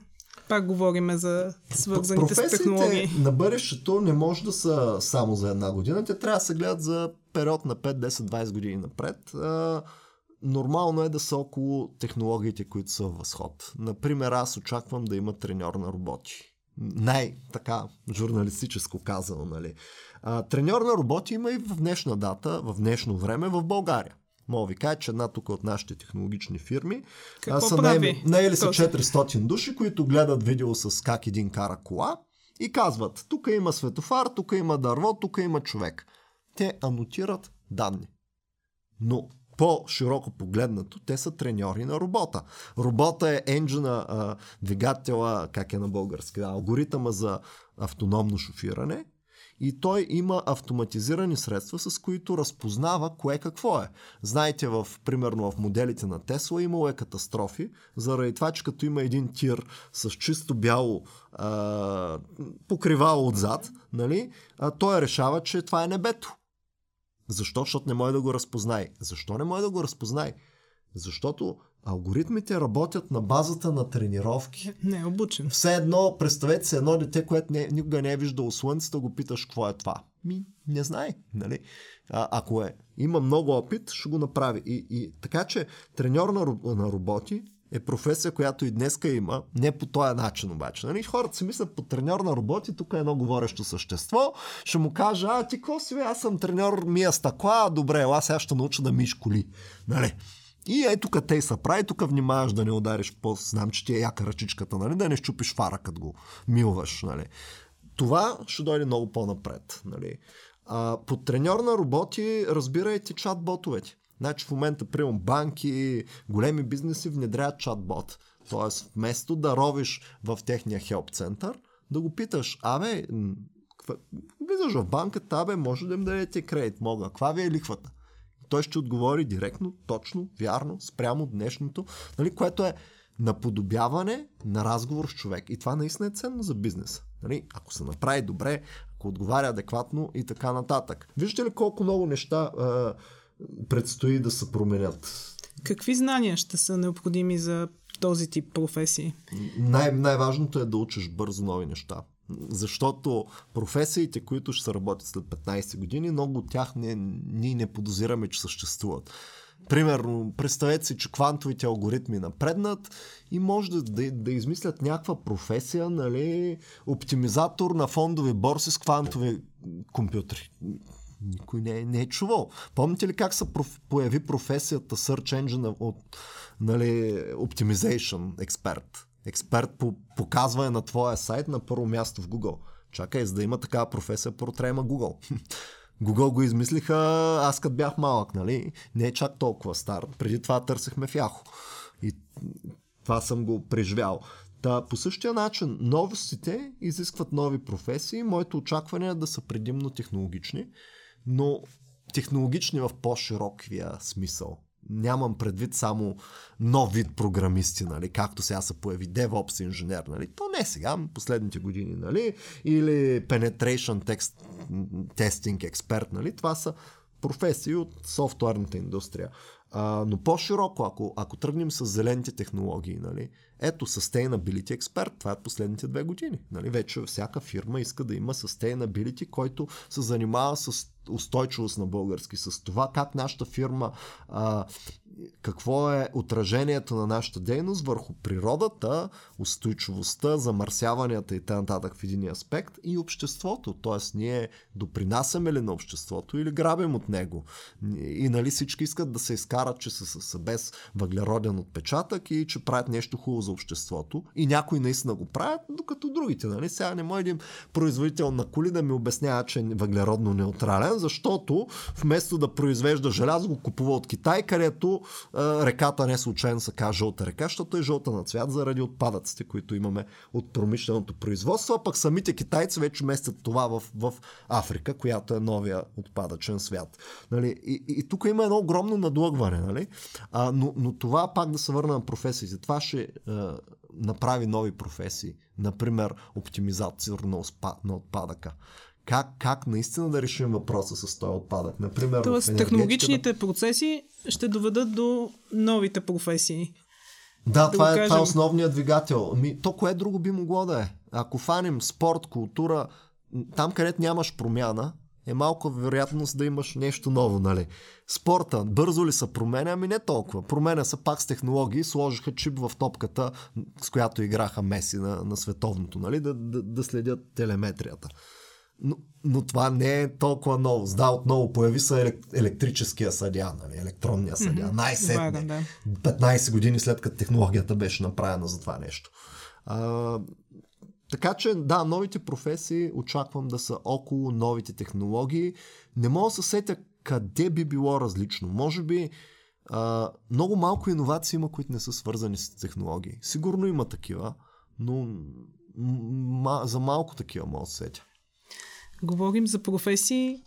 Пак говорим за свързаните с технологии. на бъдещето не може да са само за една година. Те трябва да се гледат за период на 5, 10, 20 години напред. Нормално е да са около технологиите, които са в възход. Например, аз очаквам да има треньор на роботи. Най-така журналистическо казано, нали. А, треньор на роботи има и в днешна дата, в днешно време в България. Мога ви кажа, че една тук от нашите технологични фирми Какво са прави? наели са 400 души, които гледат видео с как един кара кола и казват, тук има светофар, тук има дърво, тук има човек. Те анотират данни. Но по-широко погледнато, те са треньори на робота. Робота е енджина, а, двигателя, как е на български, алгоритъма за автономно шофиране и той има автоматизирани средства, с които разпознава кое какво е. Знаете, в, примерно в моделите на Тесла имало е катастрофи, заради това, че като има един тир с чисто бяло а, покривало отзад, нали, а, той решава, че това е небето. Защо? Защото не може да го разпознае. Защо не може да го разпознае? Защото Алгоритмите работят на базата на тренировки. Не обучен. Все едно, представете се едно дете, което не, никога не е виждало слънцето, го питаш какво е това. Ми, не знае. Нали? А, ако е, има много опит, ще го направи. И, и така че треньор на, на роботи е професия, която и днеска има, не по този начин обаче. Нали? Хората си мислят по треньор на роботи, тук е едно говорещо същество, ще му кажа, а ти какво си, аз съм треньор, мия стъкла, добре, аз сега ще науча да миш коли. Нали? И ей тук те са прави, тук внимаваш да не удариш по знам, че ти е яка ръчичката, нали? да не щупиш фара, като го милваш. Нали? Това ще дойде много по-напред. Нали? А, под треньор на роботи разбирайте чат-ботовете. Значи в момента, примерно, банки, големи бизнеси внедряват чат-бот. Тоест, вместо да ровиш в техния хелп център, да го питаш, абе, влизаш в банката, абе, може да им дадете кредит, мога, каква ви е лихвата? Той ще отговори директно, точно, вярно, спрямо днешното, нали, което е наподобяване на разговор с човек. И това наистина е ценно за бизнеса. Нали? Ако се направи добре, ако отговаря адекватно и така нататък. Виждате ли колко много неща е, предстои да се променят? Какви знания ще са необходими за този тип професии? Най- най-важното е да учиш бързо нови неща. Защото професиите, които ще се работят след 15 години, много от тях не, ние не подозираме, че съществуват. Примерно, представете си, че квантовите алгоритми напреднат и може да, да, да измислят някаква професия, нали, оптимизатор на фондови борси с квантови компютри. Никой не, е, не е чувал. Помните ли как се проф, появи професията Search Engine от нали, Optimization експерт? Експерт по показване на твоя сайт на първо място в Google. Чакай, за да има такава професия, първо трябва има Google. Google го измислиха аз като бях малък, нали? Не е чак толкова стар. Преди това търсехме в Яхо. И това съм го преживял. Та, по същия начин, новостите изискват нови професии. Моето очакване е да са предимно технологични, но технологични в по-широкия смисъл. Нямам предвид само нов вид програмисти, нали, както сега се появи DevOps инженер, нали. То не сега, последните години, нали, или Penetration text, Testing експерт, нали. Това са професии от софтуерната индустрия. А, но по-широко, ако, ако тръгнем с зелените технологии, нали, ето Sustainability експерт, това е последните две години. Нали, вече всяка фирма иска да има Sustainability, който се занимава с устойчивост на български, с това как нашата фирма а, какво е отражението на нашата дейност върху природата, устойчивостта, замърсяванията и т.н. в един аспект и обществото. Тоест, ние допринасяме ли на обществото или грабим от него. И нали всички искат да се изкарат, че са, са без въглероден отпечатък и че правят нещо хубаво за обществото. И някои наистина го правят, докато другите. Нали? Сега не може един производител на коли да ми обяснява, че е въглеродно неутрален, защото вместо да произвежда желязо, го купува от Китай, където реката не случайно се казва жълта река, защото е жълта на цвят заради отпадъците, които имаме от промишленото производство, а пък самите китайци вече местят това в, в Африка, която е новия отпадъчен свят. Нали? И, и, и тук има едно огромно надлъгване, нали? а, но, но това пак да се върна на професиите. Това ще е, направи нови професии. Например, оптимизация на, на отпадъка как, как наистина да решим въпроса с този отпадък. Например, Тоест, технологичните процеси ще доведат до новите професии. Да, да това, е, това е основният двигател. Ми, то кое друго би могло да е? Ако фанем спорт, култура, там където нямаш промяна, е малко вероятност да имаш нещо ново, нали? Спорта, бързо ли се променя? Ами не толкова. Променя се пак с технологии, сложиха чип в топката, с която играха Меси на, на световното, нали? Да, да, да следят телеметрията. Но, но това не е толкова ново. Да, отново появи се електрическия съдя, нали, електронния съдя. Mm-hmm. Най-сетне. Да, да. 15 години след като технологията беше направена за това нещо. А, така че, да, новите професии очаквам да са около новите технологии. Не мога да се сетя къде би било различно. Може би а, много малко иновации има, които не са свързани с технологии. Сигурно има такива, но м- м- за малко такива мога да се сетя. Говорим за професии,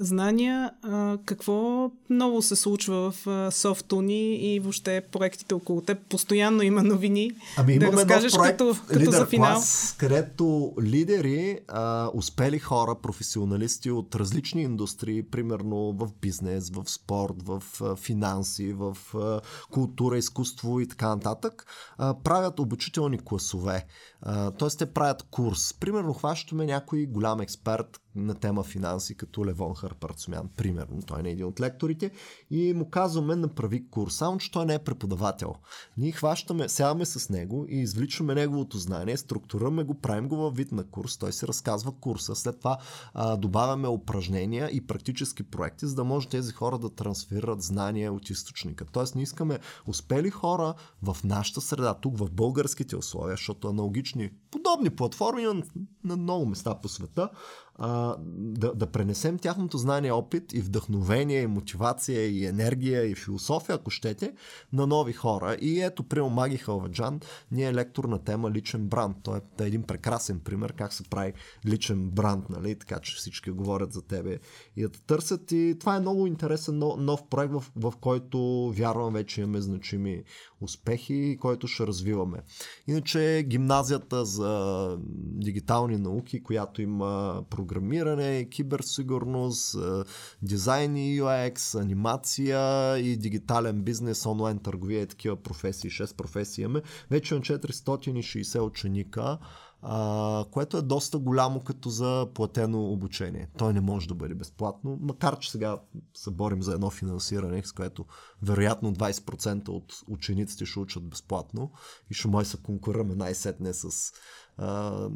знания. А, какво ново се случва в Софтуни и въобще проектите около теб? Постоянно има новини. Ами да разкажеш проект, като, като за финал. Клас, където лидери, а, успели хора, професионалисти от различни индустрии, примерно в бизнес, в спорт, в а, финанси, в а, култура, изкуство и така нататък, а, правят обучителни класове. Тоест те правят курс. Примерно хващаме някой голям експерт на тема финанси, като Левон Харпарцумян, примерно. Той е един от лекторите и му казваме направи курс, само че той не е преподавател. Ние хващаме, сядаме с него и извличаме неговото знание, структураме го, правим го във вид на курс, той се разказва курса, след това а, добавяме упражнения и практически проекти, за да може тези хора да трансферират знания от източника. Тоест ние искаме успели хора в нашата среда, тук в българските условия, защото аналогични подобни платформи на, на много места по света, а, да, да пренесем тяхното знание, опит и вдъхновение, и мотивация, и енергия, и философия, ако щете, на нови хора. И ето, при Маги Халваджан, ние е лектор на тема личен бранд. Той е, един прекрасен пример как се прави личен бранд, нали? така че всички говорят за тебе и да търсят. И това е много интересен нов, проект, в, в който вярвам вече имаме значими успехи който ще развиваме. Иначе гимназията за дигитални науки, която има програмиране, киберсигурност, дизайн и UX, анимация и дигитален бизнес, онлайн търговия и такива професии, 6 професии имаме. Вече на 460 ученика а, което е доста голямо като за платено обучение. Той не може да бъде безплатно, макар че сега се борим за едно финансиране, с което вероятно 20% от учениците ще учат безплатно и ще може да се конкурираме най-сетне с а,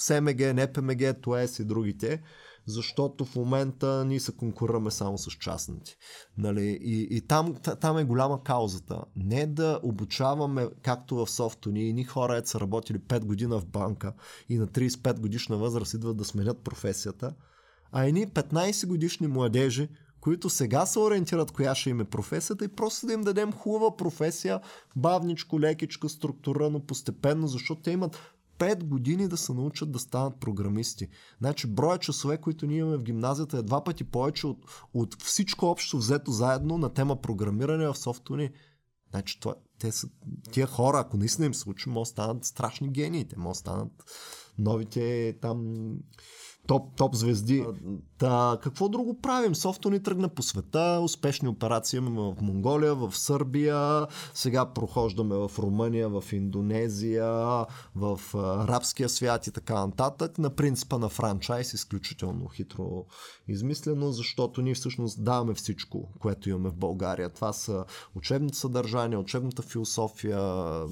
СМГ, НПМГ, ТОЕС и другите защото в момента ние се конкурираме само с частните. Нали? И, и там, там е голяма каузата. Не да обучаваме, както в софто, ние ни хора, са работили 5 година в банка и на 35 годишна възраст идват да сменят професията, а едни 15 годишни младежи, които сега се ориентират коя ще им е професията и просто да им дадем хубава професия, бавничко, лекичко, структурирано, постепенно, защото те имат 5 години да се научат да станат програмисти. Значи броя часове, които ние имаме в гимназията е два пъти повече от, от всичко общо взето заедно на тема програмиране в софтуни. Значи това, те са, тия хора, ако наистина им случи, могат да станат страшни гении. Те могат да станат новите там топ, топ звезди. Та, какво друго правим? Софто ни тръгна по света, успешни операции имаме в Монголия, в Сърбия, сега прохождаме в Румъния, в Индонезия, в арабския свят и така нататък. На принципа на франчайз, изключително хитро измислено, защото ние всъщност даваме всичко, което имаме в България. Това са учебното съдържание, учебната философия,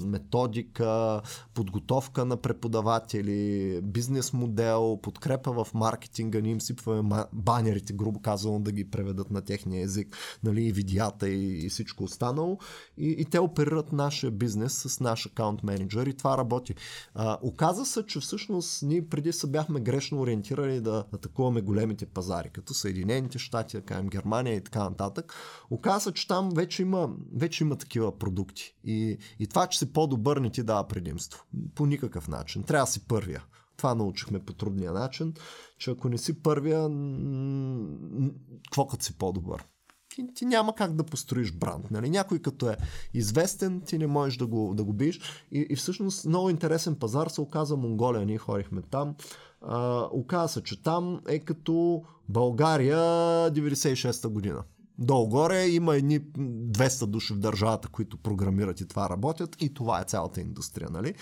методика, подготовка на преподаватели, бизнес модел, подкрепа в маркетинга, ние им сипваме банерите, грубо казано, да ги преведат на техния език, нали, и видеята и, и всичко останало. И, и те оперират нашия бизнес с наш акаунт менеджер и това работи. А, оказа се, че всъщност ние преди са бяхме грешно ориентирани да атакуваме големите пазари, като Съединените щати, да кажем Германия и така нататък. Оказа се, че там вече има, вече има такива продукти. И, и това, че си по-добър, не ти дава предимство. По никакъв начин. Трябва да си първия. Това научихме по трудния начин, че ако не си първия, какво като си по-добър? Ти, ти няма как да построиш бранд. Нали? Някой като е известен, ти не можеш да го, да го биш. И, и всъщност много интересен пазар се оказа Монголия. Ние ходихме там. А, оказа се, че там е като България 96-та година. Долу-горе има едни 200 души в държавата, които програмират и това работят и това е цялата индустрия. Нали?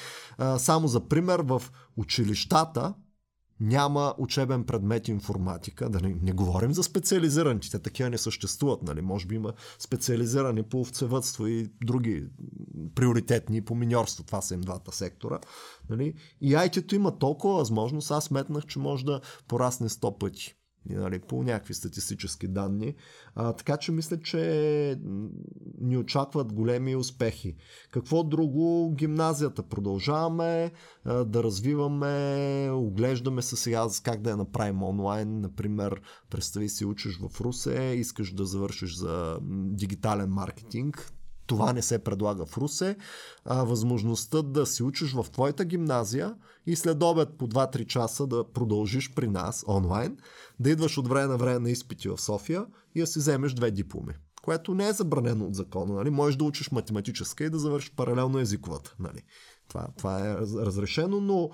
Само за пример, в училищата няма учебен предмет информатика, да не, не говорим за специализираните, такива не съществуват, нали? може би има специализирани по овцевътство и други приоритетни по миньорство, това са им двата сектора. Нали? И IT-то има толкова възможност, аз сметнах, че може да порасне 100 пъти нали, по някакви статистически данни. А, така че мисля, че ни очакват големи успехи. Какво друго? Гимназията продължаваме а, да развиваме, оглеждаме се сега как да я направим онлайн. Например, представи си учиш в Русе, искаш да завършиш за дигитален маркетинг, това не се предлага в Русе. А, възможността да си учиш в твоята гимназия и след обед по 2-3 часа да продължиш при нас онлайн, да идваш от време на време на изпити в София и да си вземеш две дипломи което не е забранено от закона. Нали? Можеш да учиш математическа и да завършиш паралелно езиковата. Нали? Това, това е разрешено, но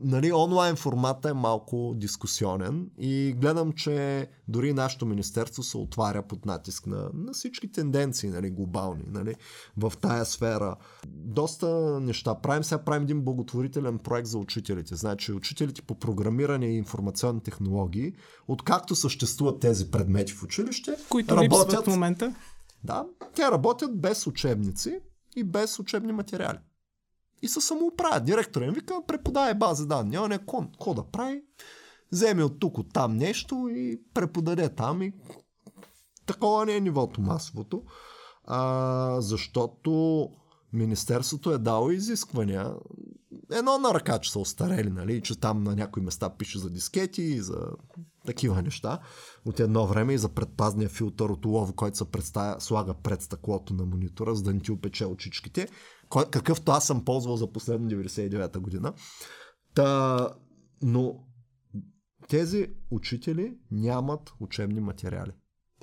нали, онлайн формата е малко дискусионен и гледам, че дори нашето министерство се отваря под натиск на, на всички тенденции нали, глобални нали, в тая сфера. Доста неща правим. Сега правим един благотворителен проект за учителите. Значи учителите по програмиране и информационни технологии, откакто съществуват тези предмети в училище, които работят в момента. Да, те работят без учебници и без учебни материали и се самоуправят. Директора им вика, преподай база данни. Няма някой какво да прави. Вземе от тук, от там нещо и преподаде там. И... Такова не е нивото масовото. А, защото Министерството е дало изисквания. Едно на ръка, че са остарели, нали, че там на някои места пише за дискети и за такива неща. От едно време и за предпазния филтър от улов, който се представя, слага пред стъклото на монитора, за да не ти опече очичките какъвто аз съм ползвал за последно 99-та година. Та, но тези учители нямат учебни материали.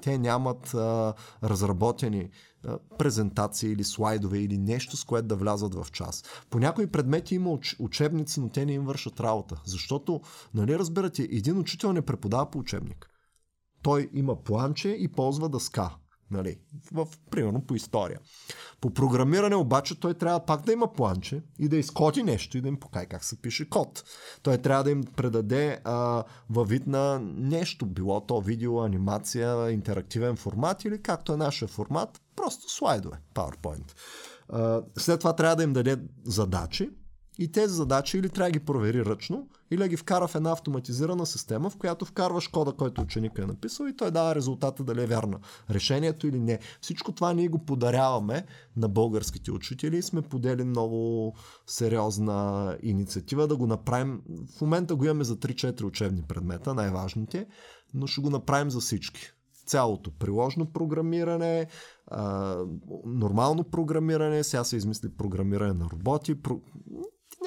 Те нямат а, разработени а, презентации или слайдове или нещо, с което да влязат в час. По някои предмети има уч, учебници, но те не им вършат работа. Защото, нали разбирате, един учител не преподава по учебник. Той има планче и ползва дъска. Нали, в, примерно по история. По програмиране обаче той трябва пак да има планче и да изкоди нещо и да им покаже как се пише код. Той трябва да им предаде а, във вид на нещо, било то видео, анимация, интерактивен формат или както е нашия формат, просто слайдове, PowerPoint. А, след това трябва да им даде задачи, и тези задачи или трябва да ги провери ръчно, или ги вкара в една автоматизирана система, в която вкарваш кода, който ученикът е написал и той дава резултата дали е вярна решението или не. Всичко това ние го подаряваме на българските учители и сме подели много сериозна инициатива да го направим. В момента го имаме за 3-4 учебни предмета, най-важните, но ще го направим за всички цялото приложно програмиране, а, нормално програмиране, сега се измисли програмиране на роботи, про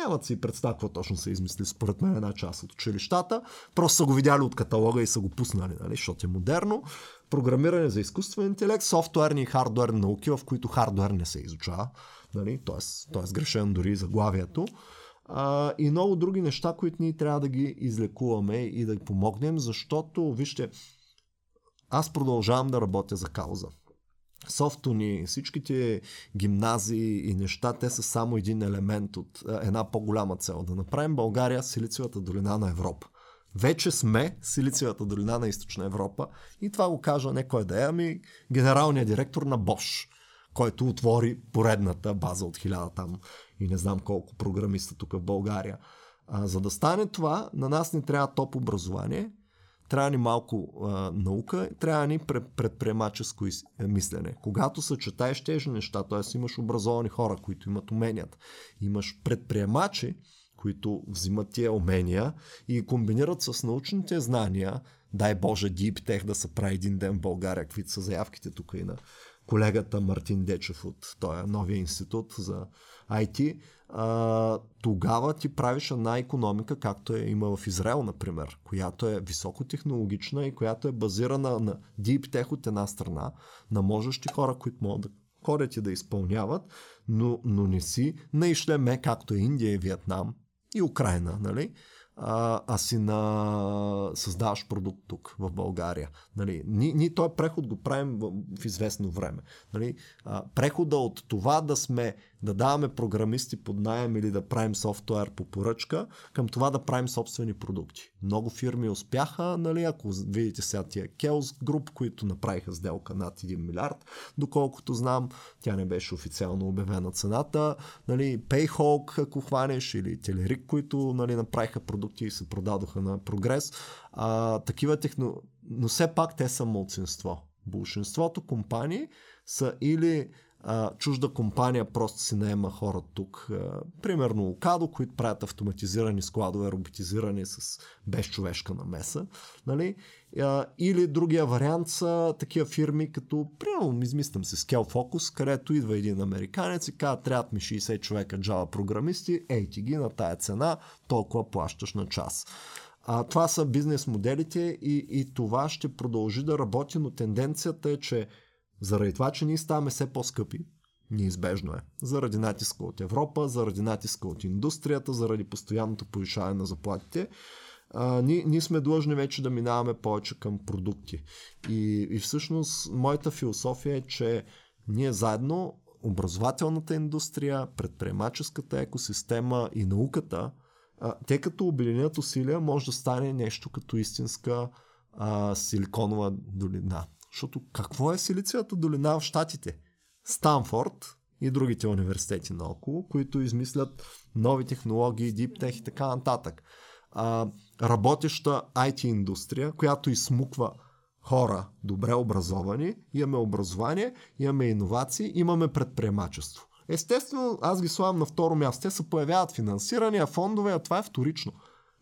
нямат си представа какво точно са измисли според мен една част от училищата. Просто са го видяли от каталога и са го пуснали, нали, защото е модерно. Програмиране за изкуствен интелект, софтуерни и хардуерни науки, в които хардуер не се изучава. Нали, т.е. т.е. грешен дори заглавието. А, и много други неща, които ние трябва да ги излекуваме и да ги помогнем, защото, вижте, аз продължавам да работя за кауза софтуни, всичките гимназии и неща, те са само един елемент от една по-голяма цел. Да направим България Силициевата долина на Европа. Вече сме Силициевата долина на Източна Европа и това го кажа не кой да е, ами генералният директор на Бош, който отвори поредната база от хиляда там и не знам колко програмиста тук в България. А, за да стане това, на нас не трябва топ образование, трябва ни малко а, наука, трябва ни предприемаческо е, мислене. Когато съчетаеш тези неща, т.е. имаш образовани хора, които имат уменията, имаш предприемачи, които взимат тия умения и комбинират с научните знания, дай Боже, Deep Tech да се прави един ден в България, каквито са заявките тук и на колегата Мартин Дечев от този новия институт за IT, а, тогава ти правиш една економика, както е има в Израел, например, която е високотехнологична и която е базирана на deep tech от една страна, на можещи хора, които могат да ходят и да изпълняват, но, но не си на ишлеме, както е Индия и Виетнам и Украина, нали? а, а си на... създаваш продукт тук в България. Нали, ние, ние този преход го правим в, в известно време. Нали, а, прехода от това да сме да даваме програмисти под найем или да правим софтуер по поръчка, към това да правим собствени продукти. Много фирми успяха, нали, ако видите сега тия Kells Group, които направиха сделка над 1 милиард, доколкото знам, тя не беше официално обявена цената, нали, Payhawk, ако хванеш, или Телерик, които нали, направиха продукти и се продадоха на прогрес. А, такива техно... Но все пак те са мълцинство. Большинството компании са или а, чужда компания просто си наема хора тук. А, примерно Окадо, които правят автоматизирани складове, роботизирани с безчовешка намеса. Нали? А, или другия вариант са такива фирми, като, примерно, измислям се, Scale Focus, където идва един американец и казва, трябват ми 60 човека Java програмисти, ей ти ги на тая цена, толкова плащаш на час. А, това са бизнес моделите и, и това ще продължи да работи, но тенденцията е, че заради това, че ние ставаме все по-скъпи, неизбежно е. Заради натиска от Европа, заради натиска от индустрията, заради постоянното повишаване на заплатите, а, ние, ние сме длъжни вече да минаваме повече към продукти. И, и всъщност моята философия е, че ние заедно, образователната индустрия, предприемаческата екосистема и науката, а, те като обединят усилия, може да стане нещо като истинска а, силиконова долина. Защото какво е Силициевата долина в Штатите? Станфорд и другите университети наоколо, които измислят нови технологии, диптех и така нататък. А, работеща IT индустрия, която изсмуква хора добре образовани, имаме образование, имаме иновации, имаме предприемачество. Естествено, аз ги слагам на второ място. Те се появяват финансирания, фондове, а това е вторично.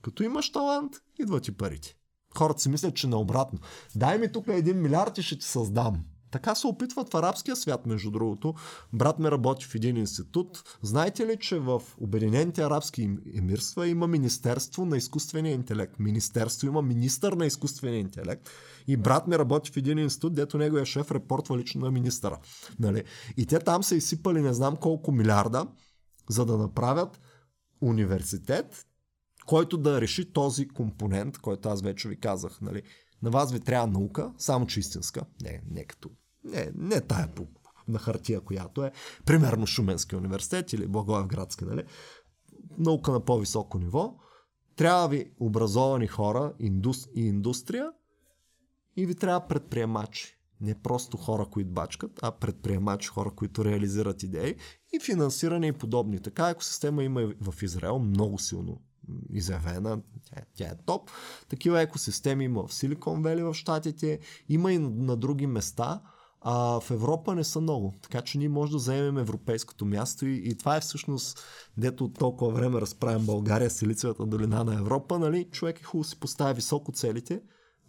Като имаш талант, идват и парите. Хората си мислят, че наобратно. Дай ми тук един милиард и ще ти създам. Така се опитват в арабския свят, между другото. Брат ме работи в един институт. Знаете ли, че в Обединените арабски емирства има Министерство на изкуствения интелект? Министерство има министър на изкуствения интелект. И брат ми работи в един институт, дето неговия шеф репортва лично на министъра. Нали? И те там са изсипали не знам колко милиарда, за да направят университет, който да реши този компонент, който аз вече ви казах. Нали? На вас ви трябва наука, само че истинска. Не, не като. Не, не тая по, на хартия, която е. Примерно Шуменския университет или Благоевградски, нали? Наука на по-високо ниво. Трябва ви образовани хора индус, и индустрия и ви трябва предприемачи. Не просто хора, които бачкат, а предприемачи, хора, които реализират идеи и финансиране и подобни. Така екосистема има и в Израел много силно изявена, тя, тя е топ. Такива екосистеми има в Силикон Вели в Штатите, има и на, други места, а в Европа не са много. Така че ние може да заемем европейското място и, и това е всъщност, дето толкова време разправим България, Силицевата долина на Европа, нали? човек е хубаво си поставя високо целите,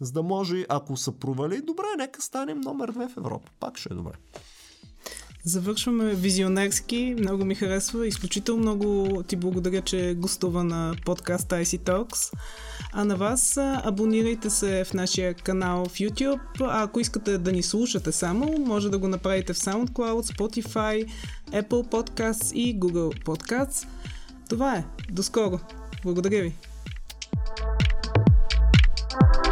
за да може, ако са провали, добре, нека станем номер две в Европа. Пак ще е добре. Завършваме визионерски. Много ми харесва. Изключително много ти благодаря, че гостува на подкаста IC Talks. А на вас абонирайте се в нашия канал в YouTube. А ако искате да ни слушате само, може да го направите в SoundCloud, Spotify, Apple Podcasts и Google Podcasts. Това е. До скоро. Благодаря ви. thank you